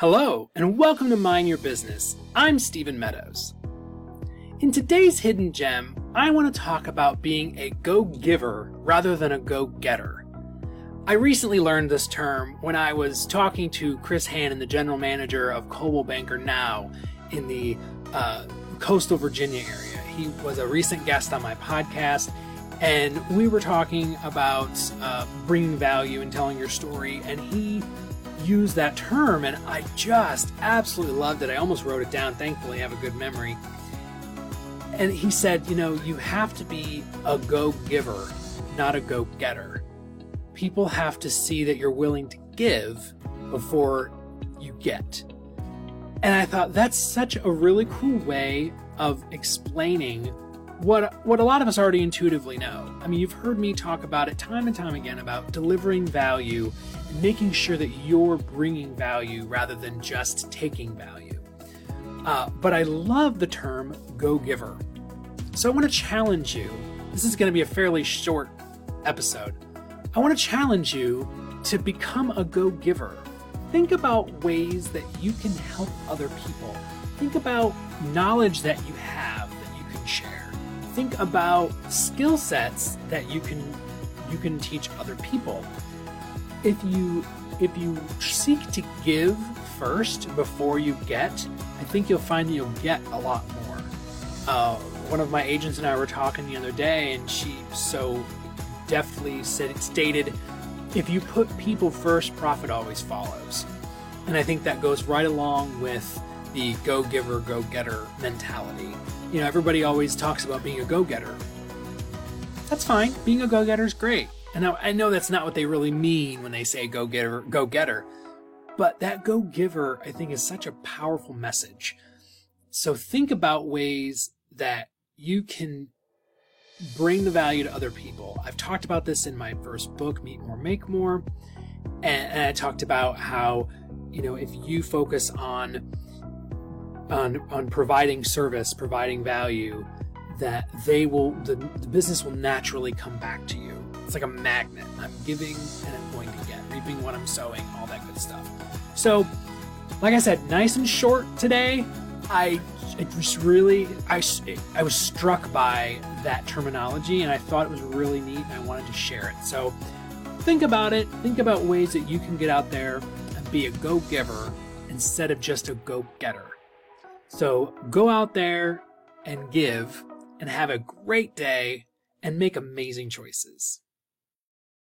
Hello, and welcome to Mind Your Business. I'm Stephen Meadows. In today's Hidden Gem, I want to talk about being a go giver rather than a go getter. I recently learned this term when I was talking to Chris Hannon, the general manager of Coldwell Banker Now in the uh, coastal Virginia area. He was a recent guest on my podcast, and we were talking about uh, bringing value and telling your story, and he use that term, and I just absolutely loved it. I almost wrote it down. Thankfully, I have a good memory. And he said, you know, you have to be a go giver, not a go getter. People have to see that you're willing to give before you get. And I thought that's such a really cool way of explaining what what a lot of us already intuitively know. I mean, you've heard me talk about it time and time again about delivering value and making sure that you're bringing value rather than just taking value. Uh, but I love the term go giver. So I want to challenge you. This is going to be a fairly short episode. I want to challenge you to become a go giver. Think about ways that you can help other people. Think about knowledge that you have that you can share think about skill sets that you can you can teach other people. If you if you seek to give first before you get, I think you'll find that you'll get a lot more. Uh, one of my agents and I were talking the other day, and she so deftly said it stated, "If you put people first, profit always follows." And I think that goes right along with the go giver, go getter mentality. You know, everybody always talks about being a go getter. That's fine. Being a go getter is great. And I know that's not what they really mean when they say go getter, go getter. But that go giver, I think, is such a powerful message. So think about ways that you can bring the value to other people. I've talked about this in my first book, Meet More, Make More. And, and I talked about how, you know, if you focus on on on providing service, providing value, that they will the, the business will naturally come back to you. It's like a magnet. I'm giving and I'm going to get, reaping what I'm sowing, all that good stuff. So, like I said, nice and short today. I it was really I, I was struck by that terminology and I thought it was really neat and I wanted to share it. So think about it. Think about ways that you can get out there and be a go giver instead of just a go getter. So go out there and give and have a great day and make amazing choices.